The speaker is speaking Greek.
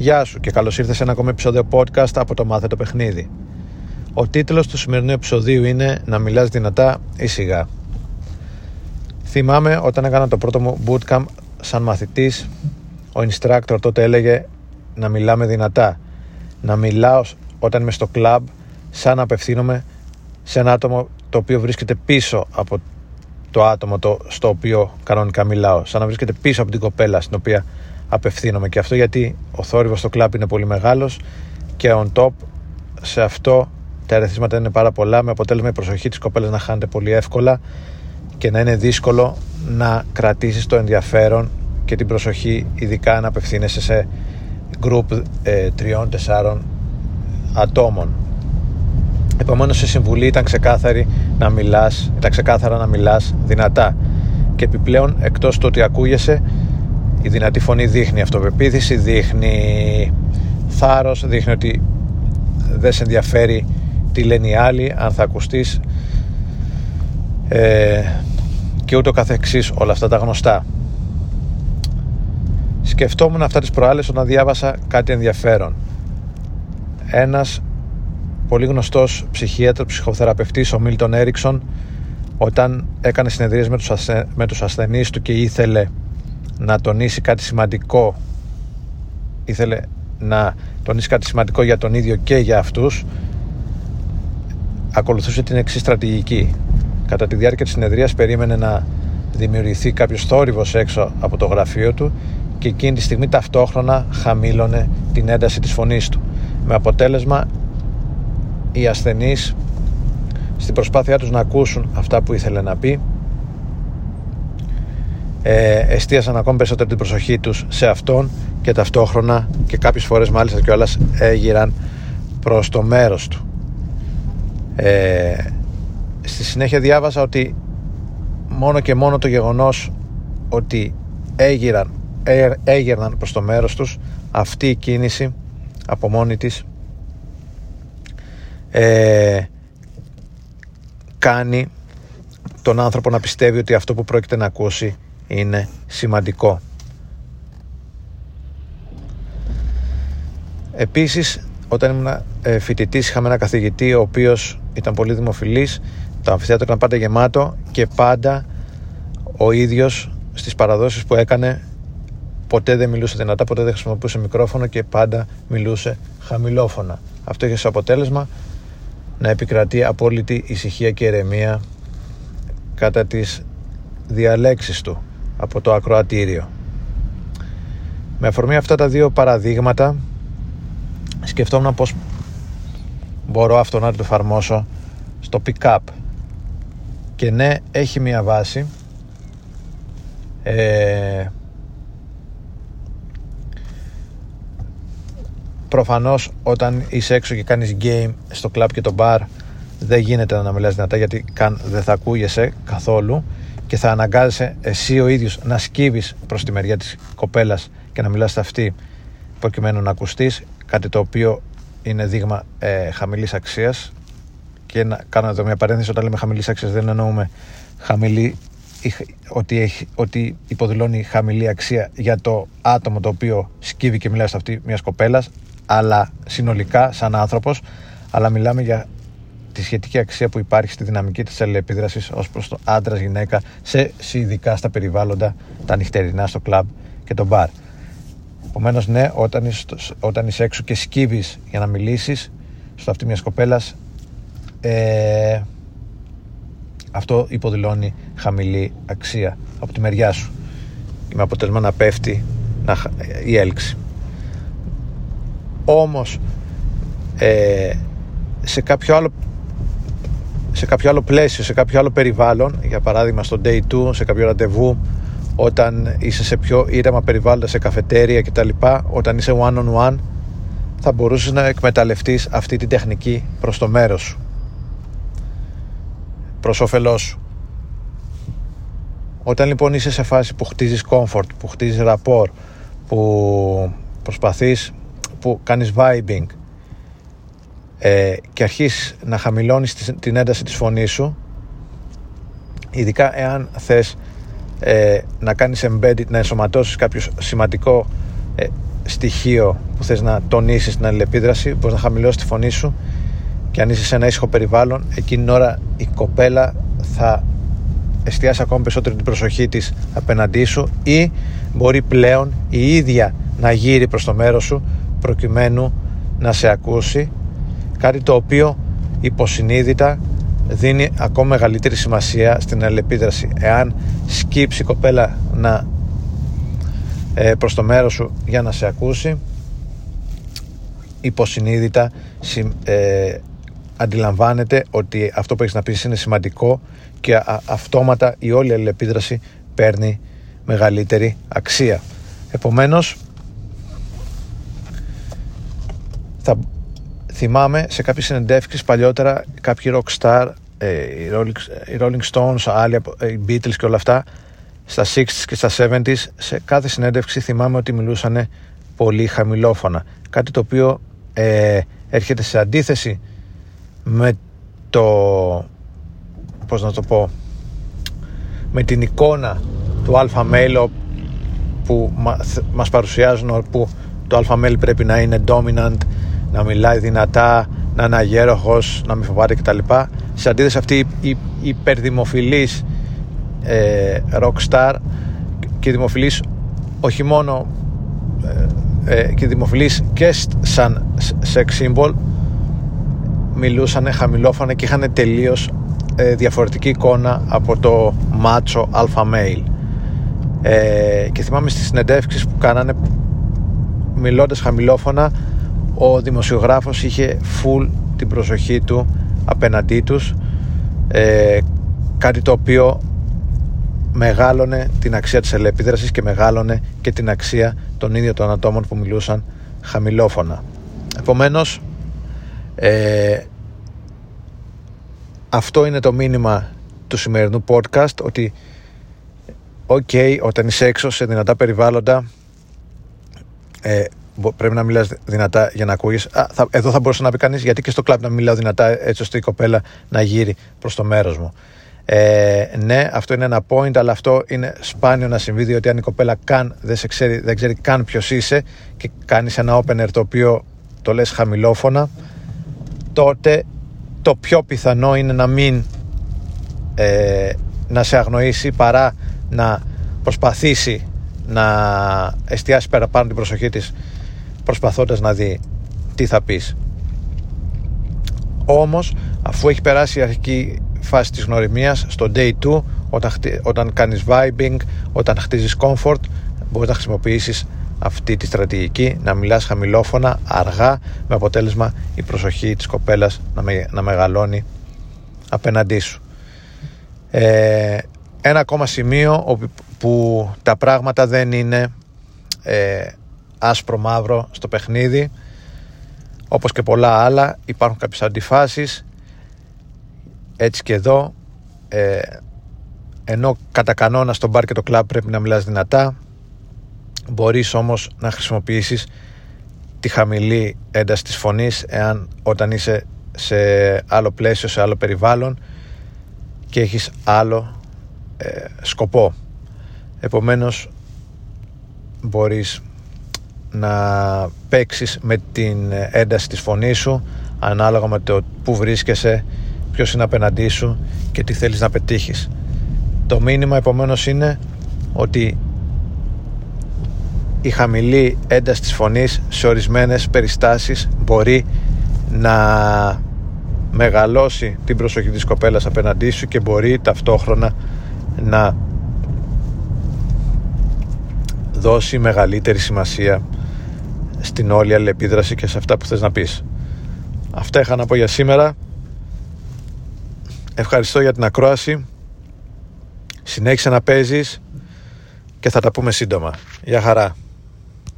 Γεια σου και καλώς ήρθες σε ένα ακόμη επεισόδιο podcast από το Μάθε το Παιχνίδι. Ο τίτλος του σημερινού επεισοδίου είναι «Να μιλάς δυνατά ή σιγά». Θυμάμαι όταν έκανα το πρώτο μου bootcamp σαν μαθητής, ο instructor τότε έλεγε να μιλάμε δυνατά. Να μιλάω όταν είμαι στο club σαν να απευθύνομαι σε ένα άτομο το οποίο βρίσκεται πίσω από το άτομο το, στο οποίο κανονικά μιλάω. Σαν να βρίσκεται πίσω από την κοπέλα στην οποία απευθύνομαι. Και αυτό γιατί ο θόρυβος στο κλαμπ είναι πολύ μεγάλος και on top σε αυτό τα ερεθίσματα είναι πάρα πολλά με αποτέλεσμα η προσοχή της κοπέλας να χάνεται πολύ εύκολα και να είναι δύσκολο να κρατήσεις το ενδιαφέρον και την προσοχή ειδικά να απευθύνεσαι σε group ε, τριών-τεσσάρων ατόμων. Επομένως, η συμβουλή ήταν ξεκάθαρη να μιλάς, ήταν ξεκάθαρα να μιλάς δυνατά. Και επιπλέον, εκτός του ότι ακούγεσαι, η δυνατή φωνή δείχνει αυτοπεποίθηση, δείχνει θάρρος, δείχνει ότι δεν σε ενδιαφέρει τι λένε οι άλλοι, αν θα ακουστείς ε, και ούτω καθεξής όλα αυτά τα γνωστά. Σκεφτόμουν αυτά τις προάλλες όταν διάβασα κάτι ενδιαφέρον. Ένας πολύ γνωστός ψυχίατρος, ψυχοθεραπευτής, ο Μίλτον Έριξον, όταν έκανε συνεδρίες με τους, ασθε... με τους ασθενείς του και ήθελε να τονίσει κάτι σημαντικό ήθελε να τονίσει κάτι σημαντικό για τον ίδιο και για αυτούς ακολουθούσε την εξής στρατηγική. Κατά τη διάρκεια της συνεδρίας περίμενε να δημιουργηθεί κάποιος θόρυβος έξω από το γραφείο του και εκείνη τη στιγμή ταυτόχρονα χαμήλωνε την ένταση της φωνής του. Με αποτέλεσμα οι ασθενείς στην προσπάθειά τους να ακούσουν αυτά που ήθελε να πει ε, εστίασαν ακόμη περισσότερο την προσοχή τους σε αυτόν και ταυτόχρονα και κάποιες φορές μάλιστα κιόλας έγιραν προς το μέρος του. Ε, στη συνέχεια διάβασα ότι μόνο και μόνο το γεγονός ότι έγιραν, ε, έγιρναν προς το μέρος τους αυτή η κίνηση από μόνη της ε, κάνει τον άνθρωπο να πιστεύει ότι αυτό που πρόκειται να ακούσει είναι σημαντικό. Επίσης, όταν ήμουν ε, φοιτητής είχαμε ένα καθηγητή ο οποίος ήταν πολύ δημοφιλής, το αμφιθέατρο ήταν πάντα γεμάτο και πάντα ο ίδιος στις παραδόσεις που έκανε ποτέ δεν μιλούσε δυνατά, ποτέ δεν χρησιμοποιούσε μικρόφωνο και πάντα μιλούσε χαμηλόφωνα. Αυτό είχε σαν αποτέλεσμα να επικρατεί απόλυτη ησυχία και ηρεμία κατά τις διαλέξεις του από το ακροατήριο. Με αφορμή αυτά τα δύο παραδείγματα σκεφτόμουν πως μπορώ αυτό να το εφαρμόσω στο pick-up. Και ναι έχει μια βάση. Ε, προφανώς όταν είσαι έξω και κάνεις game στο club και το bar δεν γίνεται να μιλάς δυνατά γιατί καν δεν θα ακούγεσαι καθόλου και θα αναγκάζεσαι εσύ ο ίδιος να σκύβεις προς τη μεριά της κοπέλας και να μιλάς σε αυτή προκειμένου να ακουστείς κάτι το οποίο είναι δείγμα ε, χαμηλής αξίας. Και να κάνω εδώ μια παρένθεση όταν λέμε χαμηλής αξίας δεν εννοούμε χαμηλή ότι, έχει, ότι υποδηλώνει χαμηλή αξία για το άτομο το οποίο σκύβει και μιλάει σε αυτή μιας κοπέλας αλλά συνολικά σαν άνθρωπος αλλά μιλάμε για τη σχετική αξία που υπάρχει στη δυναμική της αλληλεπίδρασης ως προς το άντρα-γυναίκα σε ειδικά στα περιβάλλοντα τα νυχτερινά στο κλαμπ και το μπαρ. Επομένως, ναι, όταν είσαι, όταν είσαι έξω και σκύβεις για να μιλήσεις στο αυτή μιας κοπέλας ε, αυτό υποδηλώνει χαμηλή αξία από τη μεριά σου και με αποτέλεσμα να πέφτει να, η έλξη. Όμως ε, σε κάποιο άλλο σε κάποιο άλλο πλαίσιο, σε κάποιο άλλο περιβάλλον, για παράδειγμα στο day 2, σε κάποιο ραντεβού, όταν είσαι σε πιο ήρεμα περιβάλλοντα, σε καφετέρια κτλ., όταν είσαι one on one, θα μπορούσες να εκμεταλλευτείς αυτή τη τεχνική προς το μέρος σου. Προς όφελός σου. Όταν λοιπόν είσαι σε φάση που χτίζεις comfort, που χτίζεις rapport, που προσπαθείς, που κάνεις vibing, ε, και αρχίσεις να χαμηλώνεις την ένταση της φωνής σου ειδικά εάν θες ε, να κάνεις embedded, να ενσωματώσεις κάποιο σημαντικό ε, στοιχείο που θες να τονίσεις την αλληλεπίδραση μπορείς να χαμηλώσεις τη φωνή σου και αν είσαι σε ένα ήσυχο περιβάλλον εκείνη την ώρα η κοπέλα θα εστιάσει ακόμη περισσότερο την προσοχή της απέναντί σου ή μπορεί πλέον η ίδια να γύρει προς το μέρος σου προκειμένου να σε ακούσει κάτι το οποίο υποσυνείδητα δίνει ακόμα μεγαλύτερη σημασία στην αλληλεπίδραση εάν σκύψει η κοπέλα να ε, προς το μέρος σου για να σε ακούσει υποσυνείδητα ε, αντιλαμβάνεται ότι αυτό που έχεις να πεις είναι σημαντικό και αυτόματα η όλη αλληλεπίδραση παίρνει μεγαλύτερη αξία. Επομένως, θα θυμάμαι σε κάποιες συνεντεύξεις παλιότερα κάποιοι rockstar, ε, οι, Rolling, οι Rolling Stones, άλλοι, οι Beatles και όλα αυτά, στα 60s και στα 70s, σε κάθε συνέντευξη θυμάμαι ότι μιλούσαν πολύ χαμηλόφωνα. Κάτι το οποίο ε, έρχεται σε αντίθεση με το πώς να το πω με την εικόνα του αλφα male που μας παρουσιάζουν που το αλφα male πρέπει να είναι dominant να μιλάει δυνατά να είναι αγέροχος, να μην φοβάται κτλ. Σε αντίθεση αυτή η υπερδημοφιλής ε, rockstar και δημοφιλής όχι μόνο ε, ε, και δημοφιλής και σαν sex symbol μιλούσαν χαμηλόφωνα και είχαν τελείως ε, διαφορετική εικόνα από το μάτσο alpha male. Ε, και θυμάμαι στις συνεντεύξεις που κάνανε μιλώντας χαμηλόφωνα ο δημοσιογράφος είχε full την προσοχή του απέναντί τους ε, κάτι το οποίο μεγάλωνε την αξία της ελεπίδρασης και μεγάλωνε και την αξία των ίδιων των ατόμων που μιλούσαν χαμηλόφωνα. Επομένως ε, αυτό είναι το μήνυμα του σημερινού podcast ότι ok όταν είσαι έξω σε δυνατά περιβάλλοντα ε, πρέπει να μιλάς δυνατά για να ακούγεις. Α, θα, εδώ θα μπορούσε να πει κανείς γιατί και στο κλαμπ να μιλάω δυνατά έτσι ώστε η κοπέλα να γύρει προς το μέρος μου. Ε, ναι αυτό είναι ένα point αλλά αυτό είναι σπάνιο να συμβεί διότι αν η κοπέλα καν δεν, σε ξέρει, δεν ξέρει καν ποιος είσαι και κάνεις ένα opener το οποίο το λες χαμηλόφωνα τότε το πιο πιθανό είναι να μην ε, να σε αγνοήσει παρά να προσπαθήσει να εστιάσει παραπάνω την προσοχή της προσπαθώντας να δει τι θα πεις. Όμως αφού έχει περάσει η αρχική φάση της γνωριμίας στο day 2 όταν, όταν κάνεις vibing όταν χτίζεις comfort μπορείς να χρησιμοποιήσεις αυτή τη στρατηγική να μιλάς χαμηλόφωνα, αργά με αποτέλεσμα η προσοχή της κοπέλας να, να μεγαλώνει απέναντί σου. Ε, ένα ακόμα σημείο που τα πράγματα δεν είναι ε, άσπρο μαύρο στο παιχνίδι. Όπως και πολλά άλλα υπάρχουν κάποιες αντιφάσεις. Έτσι και εδώ ε, ενώ κατά κανόνα στο μπαρ και το κλαμπ πρέπει να μιλάς δυνατά μπορείς όμως να χρησιμοποιήσεις τη χαμηλή ένταση της φωνής εάν όταν είσαι σε άλλο πλαίσιο, σε άλλο περιβάλλον και έχεις άλλο ε, σκοπό. Επομένως μπορείς να παίξεις με την ένταση της φωνής σου ανάλογα με το που βρίσκεσαι ποιος είναι απέναντί σου και τι θέλεις να πετύχεις. Το μήνυμα επομένως είναι ότι η χαμηλή ένταση της φωνής σε ορισμένες περιστάσεις μπορεί να μεγαλώσει την προσοχή της κοπέλας απέναντί σου και μπορεί ταυτόχρονα να δώσει μεγαλύτερη σημασία στην όλη αλληλεπίδραση και σε αυτά που θες να πεις. Αυτά είχα να πω για σήμερα. Ευχαριστώ για την ακρόαση. Συνέχισε να παίζεις και θα τα πούμε σύντομα. Γεια χαρά.